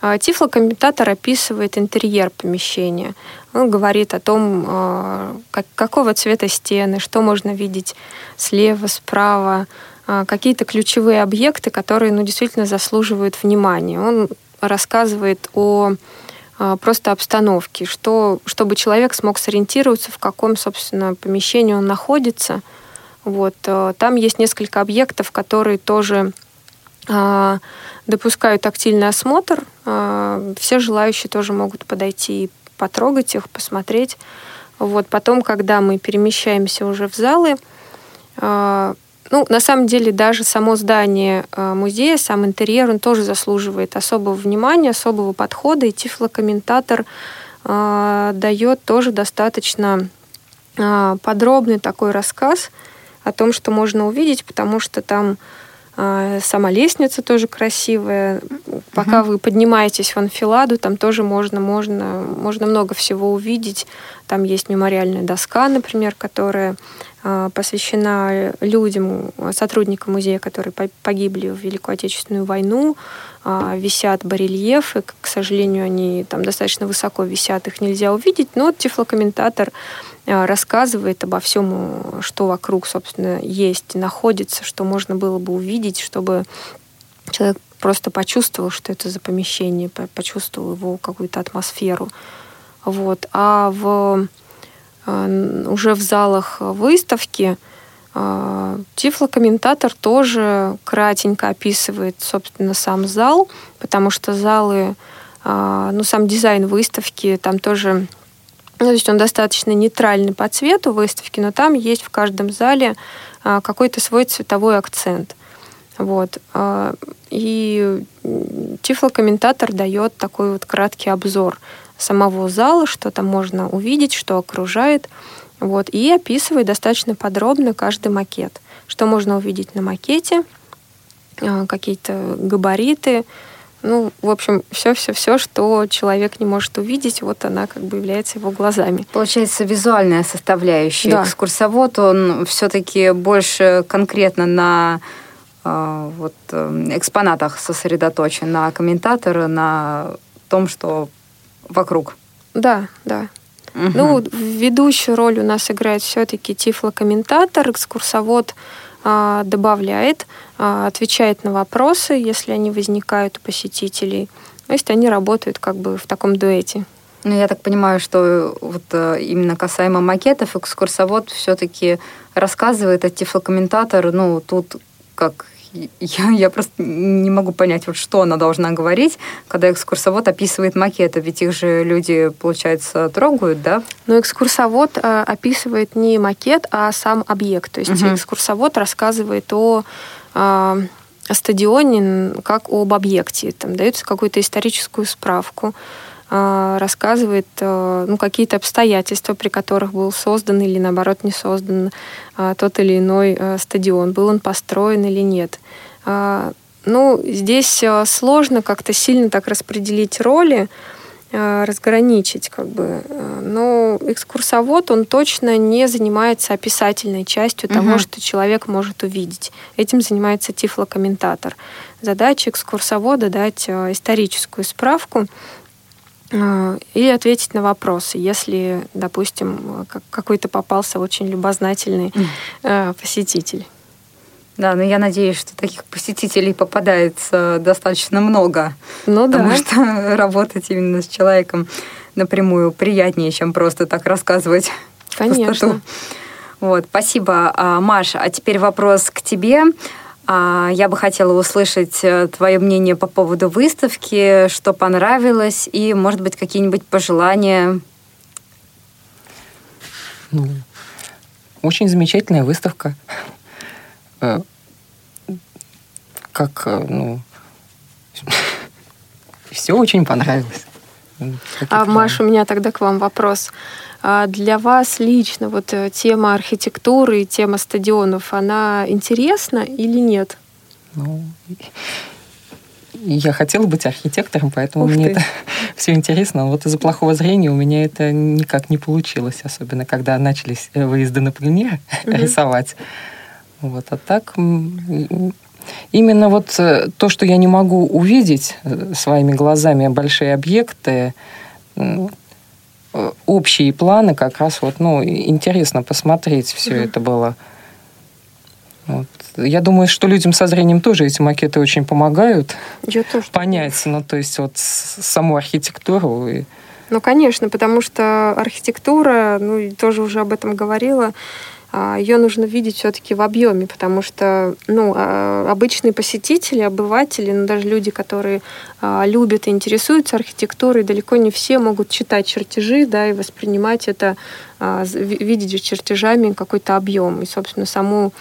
А, тифлокомментатор описывает интерьер помещения. Он говорит о том, а, как, какого цвета стены, что можно видеть слева, справа, а, какие-то ключевые объекты, которые ну, действительно заслуживают внимания. Он рассказывает о просто обстановке, что, чтобы человек смог сориентироваться, в каком, собственно, помещении он находится. Вот. Там есть несколько объектов, которые тоже допускают тактильный осмотр. А, все желающие тоже могут подойти и потрогать их, посмотреть. Вот. Потом, когда мы перемещаемся уже в залы, а, ну, на самом деле, даже само здание а, музея, сам интерьер, он тоже заслуживает особого внимания, особого подхода, и тифлокомментатор дает тоже достаточно подробный такой рассказ о том, что можно увидеть, потому что там а, сама лестница тоже красивая. Пока угу. вы поднимаетесь в анфиладу, там тоже можно, можно, можно много всего увидеть. Там есть мемориальная доска, например, которая посвящена людям, сотрудникам музея, которые погибли в Великую Отечественную войну. А, висят барельефы, к сожалению, они там достаточно высоко висят, их нельзя увидеть, но тифлокомментатор Э, рассказывает обо всем, что вокруг, собственно, есть, находится, что можно было бы увидеть, чтобы человек просто почувствовал, что это за помещение, почувствовал его какую-то атмосферу. Вот. А в, уже в залах выставки э, тифлокомментатор тоже кратенько описывает, собственно, сам зал, потому что залы, ну, сам дизайн выставки, там тоже ну, то есть он достаточно нейтральный по цвету выставки, но там есть в каждом зале какой-то свой цветовой акцент. Вот. И тифлокомментатор дает такой вот краткий обзор самого зала, что там можно увидеть, что окружает. Вот, и описывает достаточно подробно каждый макет. Что можно увидеть на макете, а, какие-то габариты, ну, в общем, все-все-все, что человек не может увидеть, вот она как бы является его глазами. Получается, визуальная составляющая. Да. Экскурсовод, он все-таки больше конкретно на э, вот, э, экспонатах сосредоточен, на комментатора, на том, что вокруг. Да, да. Угу. Ну, ведущую роль у нас играет все-таки тифлокомментатор, экскурсовод а, добавляет, а, отвечает на вопросы, если они возникают у посетителей. То есть они работают как бы в таком дуэте. Ну, я так понимаю, что вот э, именно касаемо макетов, экскурсовод все-таки рассказывает, а тифлокомментатор, ну, тут как я, я просто не могу понять, вот что она должна говорить, когда экскурсовод описывает макеты, ведь их же люди, получается, трогают, да? Но экскурсовод э, описывает не макет, а сам объект. То есть угу. экскурсовод рассказывает о э, стадионе как об объекте. Там дается какую-то историческую справку рассказывает э, ну, какие-то обстоятельства, при которых был создан или, наоборот, не создан э, тот или иной стадион, был он построен или нет. Ну, здесь сложно как-то сильно так распределить роли, разграничить, как бы. Но экскурсовод, он точно не занимается описательной частью угу. того, что человек может увидеть. Этим занимается тифлокомментатор. Задача экскурсовода дать историческую справку а, и ответить на вопросы, если, допустим, какой-то попался очень любознательный mm. посетитель. Да, но я надеюсь, что таких посетителей попадается достаточно много. Ну потому да. что работать именно с человеком напрямую приятнее, чем просто так рассказывать. Конечно. Пустоту. Вот, спасибо, а, Маша. А теперь вопрос к тебе. А, я бы хотела услышать э, твое мнение по поводу выставки, что понравилось, и, может быть, какие-нибудь пожелания. Ну, очень замечательная выставка. Э, как, э, ну, все очень понравилось. А, Маша, у меня тогда к вам вопрос. А для вас лично вот э, тема архитектуры и тема стадионов, она интересна или нет? Ну, я хотела быть архитектором, поэтому Ух мне ты. это все интересно. Вот из-за плохого зрения у меня это никак не получилось, особенно когда начались э, выезды на пленер угу. рисовать. Вот, а так именно вот э, то, что я не могу увидеть своими глазами большие объекты, Э, общие планы как раз вот, ну, интересно посмотреть все это было. Вот. Я думаю, что людям со зрением тоже эти макеты очень помогают Я тоже понять, ну, то есть вот саму архитектуру. И... Ну, конечно, потому что архитектура, ну, тоже уже об этом говорила, ее нужно видеть все-таки в объеме, потому что ну, а, обычные посетители, обыватели, ну, даже люди, которые а, любят и интересуются архитектурой, далеко не все могут читать чертежи да, и воспринимать это, видеть чертежами какой-то объем и, собственно, саму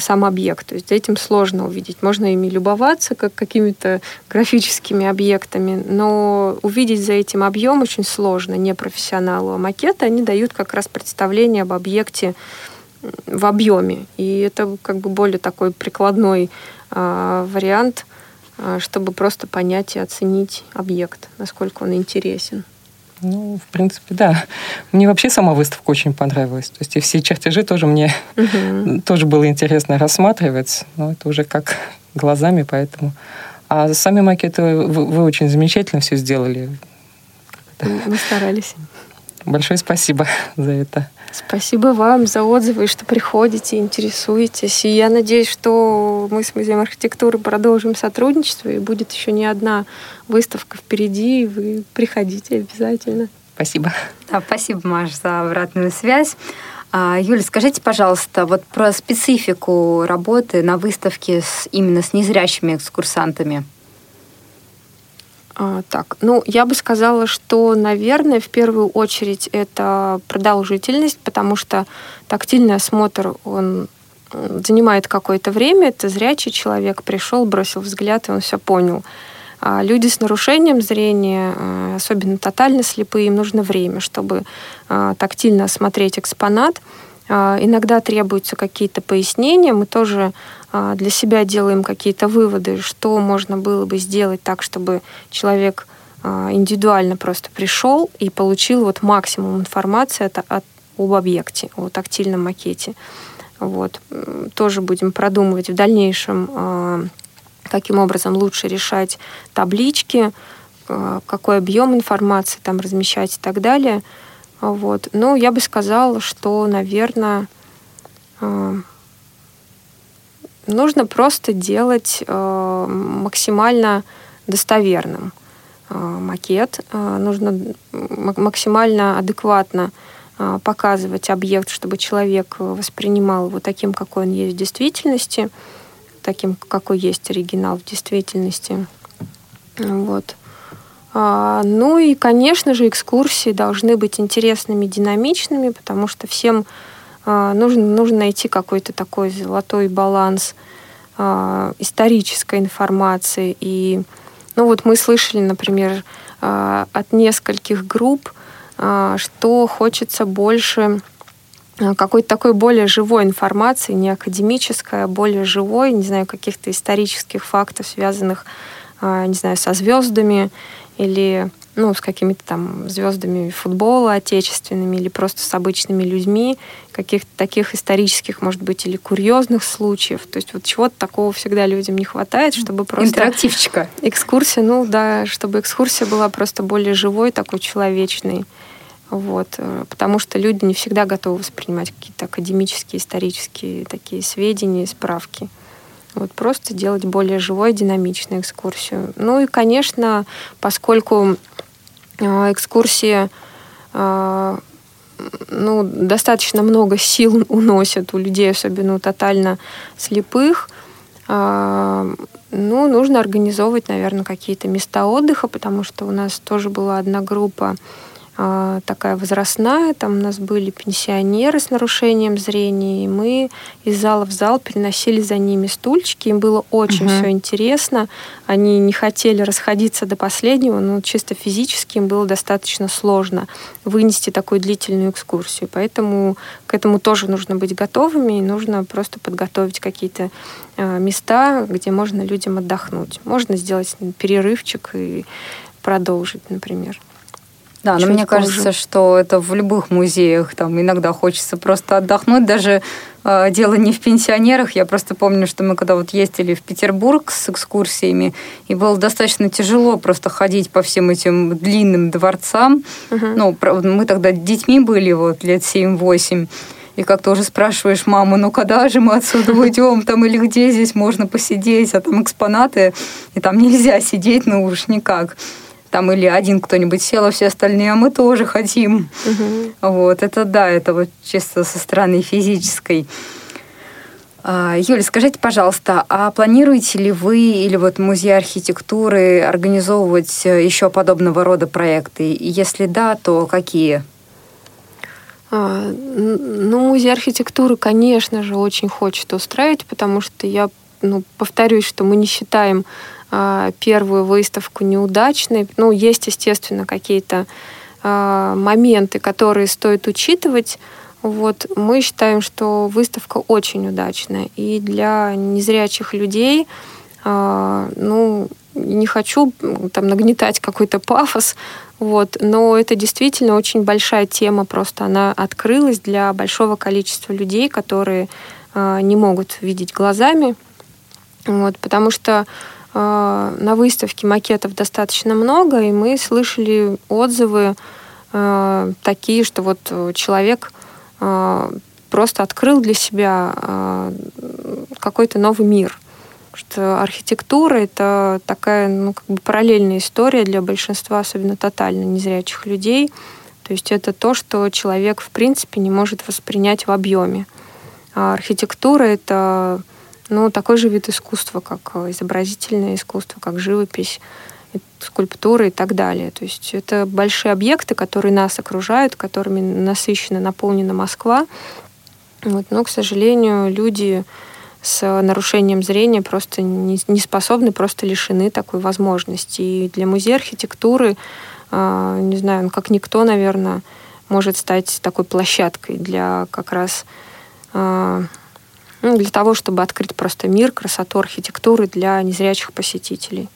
сам объект. То есть этим сложно увидеть. Можно ими любоваться как какими-то графическими объектами, но увидеть за этим объем очень сложно непрофессионалу. А макеты, они дают как раз представление об объекте в объеме. И это как бы более такой прикладной э, вариант, э, чтобы просто понять и оценить объект, насколько он интересен. Ну, в принципе, да. Мне вообще сама выставка очень понравилась. То есть и все чертежи тоже мне угу. тоже было интересно рассматривать. Но это уже как глазами, поэтому. А сами макеты вы, вы очень замечательно все сделали. Мы старались. Большое спасибо за это. Спасибо вам за отзывы, что приходите, интересуетесь. И я надеюсь, что мы с Музеем архитектуры продолжим сотрудничество, и будет еще не одна выставка впереди, и вы приходите обязательно. Спасибо. Да, спасибо, Маш, за обратную связь. А, Юля, скажите, пожалуйста, вот про специфику работы на выставке с, именно с незрящими экскурсантами. А, так, ну, я бы сказала, что, наверное, в первую очередь это продолжительность, потому что тактильный осмотр, он занимает какое-то время, это зрячий человек пришел, бросил взгляд, и он все понял. А люди с нарушением зрения, а, особенно тотально слепые, им нужно время, чтобы а, тактильно осмотреть экспонат. Иногда требуются какие-то пояснения. Мы тоже для себя делаем какие-то выводы, что можно было бы сделать так, чтобы человек а, индивидуально просто пришел и получил вот максимум информации от, от, об объекте, о тактильном макете. Вот. Тоже будем продумывать в дальнейшем, а, каким образом лучше решать таблички, какой объем информации там размещать и так далее. Вот. Но я бы сказала, что, наверное, нужно просто делать э, максимально достоверным э, макет. Э, нужно максимально адекватно показывать объект, чтобы человек воспринимал его таким, какой он есть в действительности, таким, какой есть оригинал в действительности. Вот. Ну и, конечно же, экскурсии должны быть интересными, динамичными, потому что всем а, нужно, нужно найти какой-то такой золотой баланс а, исторической информации. И, ну вот мы слышали, например, а, от нескольких групп, что хочется больше какой-то такой более живой информации, не академической, а более живой, не знаю, каких-то исторических фактов, связанных, не знаю, со звездами или ну, с какими-то там звездами футбола отечественными или просто с обычными людьми, каких-то таких исторических, может быть, или курьезных случаев. То есть вот чего-то такого всегда людям не хватает, чтобы просто... Интерактивчика. Экскурсия, ну да, чтобы экскурсия была просто более живой, такой человечной. Вот, э, потому что люди не всегда готовы воспринимать какие-то академические, исторические такие сведения, справки. Вот просто делать более живой, динамичную экскурсию. Ну и, конечно, поскольку экскурсии а, ну, достаточно много сил уносят у людей, особенно у тотально слепых. А, ну, нужно организовывать, наверное, какие-то места отдыха, потому что у нас тоже была одна группа а, такая возрастная. Там у нас были пенсионеры с нарушением зрения, и мы из зала в зал переносили за ними стульчики. Им было очень угу. все интересно. Они не хотели расходиться до последнего, но чисто физически им было достаточно сложно вынести такую длительную экскурсию. Поэтому к этому тоже нужно быть готовыми, и нужно просто подготовить какие-то а, места, где можно людям отдохнуть. Можно сделать перерывчик и продолжить, например. Да, но мне позже. кажется, что это в любых музеях. Там иногда хочется просто отдохнуть. Даже э, дело не в пенсионерах. Я просто помню, что мы когда вот ездили в Петербург с экскурсиями, и было достаточно тяжело просто ходить по всем этим длинным дворцам. Угу. Ну, мы тогда детьми были, вот лет 7-8. И как-то уже спрашиваешь маму, ну когда же мы отсюда уйдем, там или где здесь можно посидеть, а там экспонаты, и там нельзя сидеть, ну уж никак там или один кто-нибудь сел, а все остальные, а мы тоже хотим. Угу. Вот, это да, это вот чисто со стороны физической. А, Юля, скажите, пожалуйста, а планируете ли вы или вот музей архитектуры организовывать э, еще подобного рода проекты? Если да, то какие? А, ну, музей архитектуры, конечно же, очень хочет устраивать, потому что я ну, повторюсь, что мы не считаем первую выставку неудачной. Ну, есть, естественно, какие-то а, моменты, которые стоит учитывать. Вот мы считаем, что выставка очень удачная. И для незрячих людей, а, ну, не хочу там нагнетать какой-то пафос, вот, но это действительно очень большая тема, просто она открылась для большого количества людей, которые не могут видеть глазами, вот, потому что а, на выставке макетов достаточно много, и мы слышали отзывы э, такие, что вот человек э, просто открыл для себя э, какой-то новый мир. Что архитектура это такая ну, как бы параллельная история для большинства, особенно тотально незрячих людей. То есть это то, что человек в принципе не может воспринять в объеме. А архитектура это ну, такой же вид искусства, как э, изобразительное искусство, как живопись, скульптура и так далее. То есть это большие объекты, которые нас окружают, которыми насыщена, наполнена Москва. Вот, но, к сожалению, люди с нарушением зрения просто не, не способны, просто лишены такой возможности. И для музея архитектуры, э, не знаю, как никто, наверное, может стать такой площадкой для как раз э, ну, для того, чтобы открыть просто мир, красоту архитектуры для незрячих посетителей.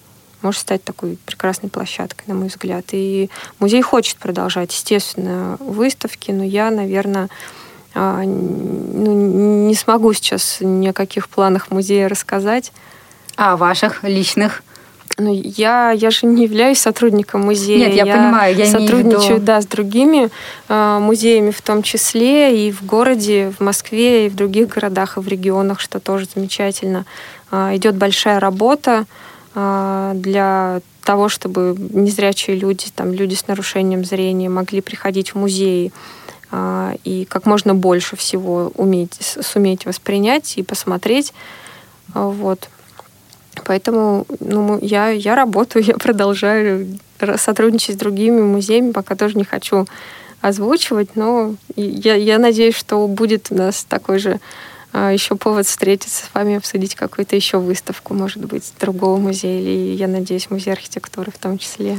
Может стать такой прекрасной площадкой, на мой взгляд. И музей хочет продолжать, естественно, выставки, но я, наверное, а, ну, не смогу сейчас ни о каких планах музея рассказать. А о ваших личных? Ну, я, я же не являюсь сотрудником музея. Нет, я, я понимаю, я сотрудничаю, да, с другими э, музеями в том числе и в городе, в Москве, и в других городах, и в регионах, что тоже замечательно. Э, идет большая работа э, для того, чтобы незрячие люди, там, люди с нарушением зрения могли приходить в музеи э, и как можно больше всего уметь, суметь воспринять и посмотреть. Вот. Поэтому ну, я, я работаю, я продолжаю сотрудничать с другими музеями, пока тоже не хочу озвучивать, но я, я надеюсь, что будет у нас такой же а, еще повод встретиться с вами, обсудить какую-то еще выставку, может быть, другого музея, или, я надеюсь, музей архитектуры в том числе.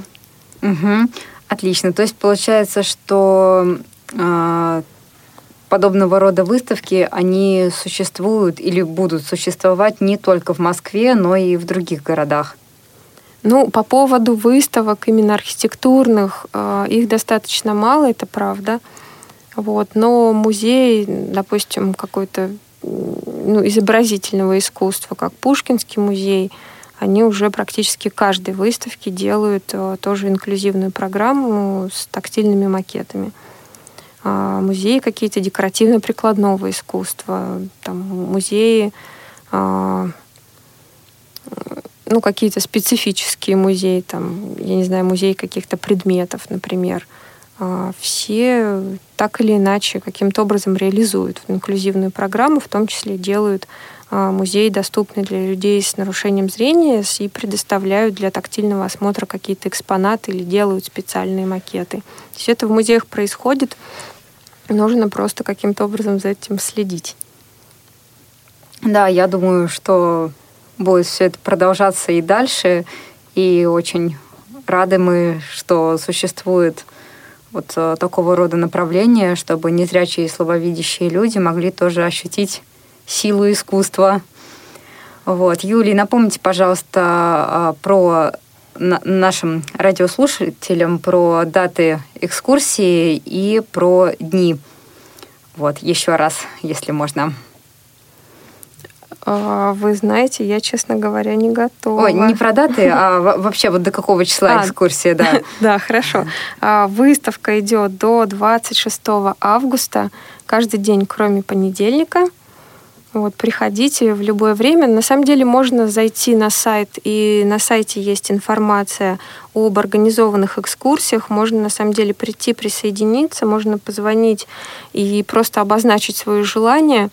Угу. Отлично. То есть получается, что э, подобного рода выставки, они существуют или будут существовать не только в Москве, но и в других городах? Ну, по поводу выставок именно архитектурных, э, их достаточно мало, это правда. Вот. Но музей, допустим, какой-то ну, изобразительного искусства, как Пушкинский музей, они уже практически каждой выставке делают э, тоже инклюзивную программу с тактильными макетами. А, музеи какие-то декоративно-прикладного искусства, там, музеи, а, ну, какие-то специфические музеи, там, я не знаю, музей каких-то предметов, например. А, все так или иначе каким-то образом реализуют инклюзивную программу, в том числе делают а, музеи доступны для людей с нарушением зрения и предоставляют для тактильного осмотра какие-то экспонаты или делают специальные макеты. Все это в музеях происходит, нужно просто каким-то образом за этим следить. Да, я думаю, что будет все это продолжаться и дальше, и очень рады мы, что существует вот э, такого рода направление, чтобы незрячие и слабовидящие люди могли тоже ощутить силу искусства. Вот. Юлий, напомните, пожалуйста, а, про нашим радиослушателям про даты экскурсии и про дни. Вот, еще раз, если можно. А, вы знаете, я, честно говоря, не готова. Ой, не про даты, а вообще вот до какого числа а, экскурсия, да. Да, хорошо. А, выставка идет до 26 августа, каждый день, кроме понедельника – вот, приходите в любое время. На самом деле можно зайти на сайт, и на сайте есть информация об организованных экскурсиях. Можно на самом деле прийти, присоединиться, можно позвонить и просто обозначить свое желание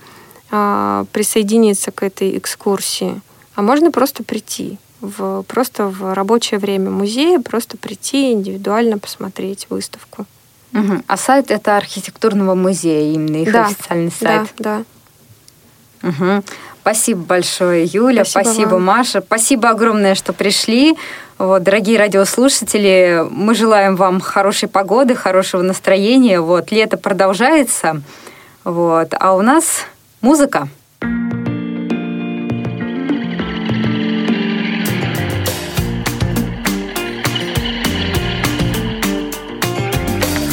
а, присоединиться к этой экскурсии. А можно просто прийти в, просто в рабочее время музея, просто прийти индивидуально посмотреть выставку. Угу. А сайт это архитектурного музея, именно их да, официальный сайт. Да, да. Угу. Спасибо большое, Юля. Спасибо, спасибо Маша. Спасибо огромное, что пришли. Вот, дорогие радиослушатели, мы желаем вам хорошей погоды, хорошего настроения. Вот, лето продолжается. Вот, а у нас музыка.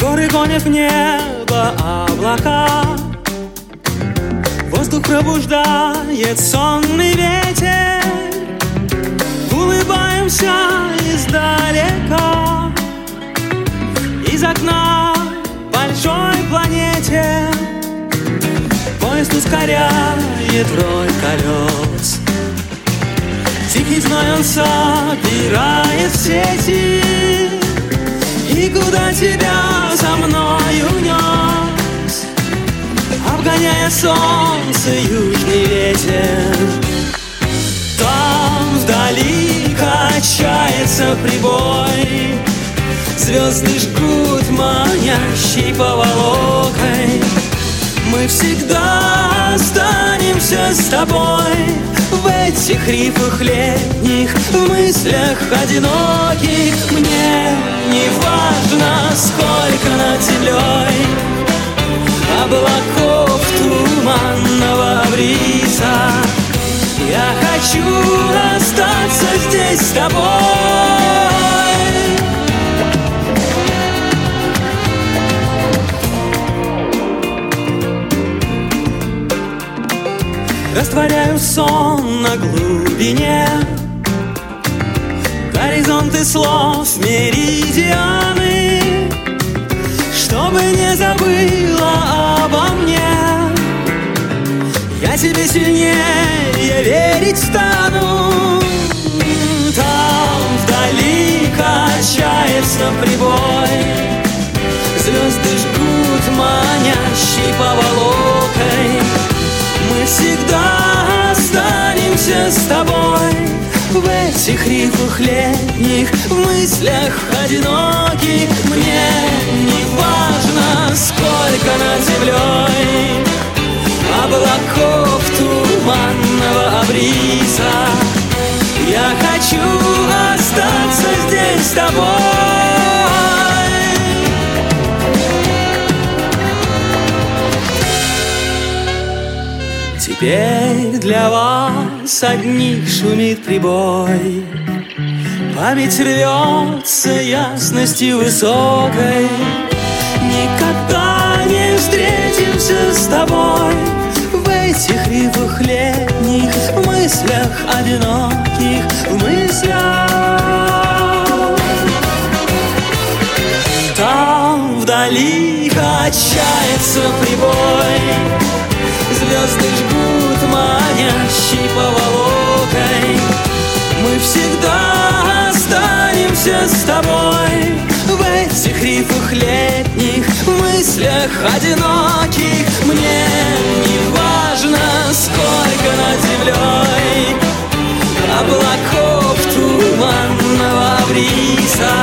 Горы гонят в небо облака Воздух пробуждает сонный ветер. Улыбаемся издалека. Из окна большой планете Поезд ускоряет роль колес. Тихий зной он собирает сети И куда тебя за мною нес обгоняя солнце южный ветер. Там вдали качается прибой, Звезды жгут манящей поволокой. Мы всегда останемся с тобой В этих рифах летних, в мыслях одиноких Мне не важно, сколько над землей облаков туманного бриза Я хочу остаться здесь с тобой. Растворяю сон на глубине. Горизонты слов, меридианы. Чтобы не забыла обо мне Я тебе сильнее верить стану. Там вдали качается прибой. Звезды жгут манящей поволокой. Мы всегда останемся с тобой. В этих рифах летних, в мыслях одиноких Мне не важно, сколько над землей Облаков туманного бриза Я хочу остаться здесь с тобой. Теперь для вас одних шумит прибой. Память рвется ясностью высокой. Никогда не встретимся с тобой этих рифах летних В мыслях одиноких В мыслях. Там вдали качается прибой Звезды жгут манящей поволокой. Мы всегда останемся с тобой в этих рифах летних мыслях одиноких. Мне не важно, сколько над землей Облаков туманного бриза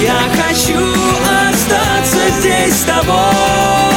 Я хочу остаться здесь с тобой.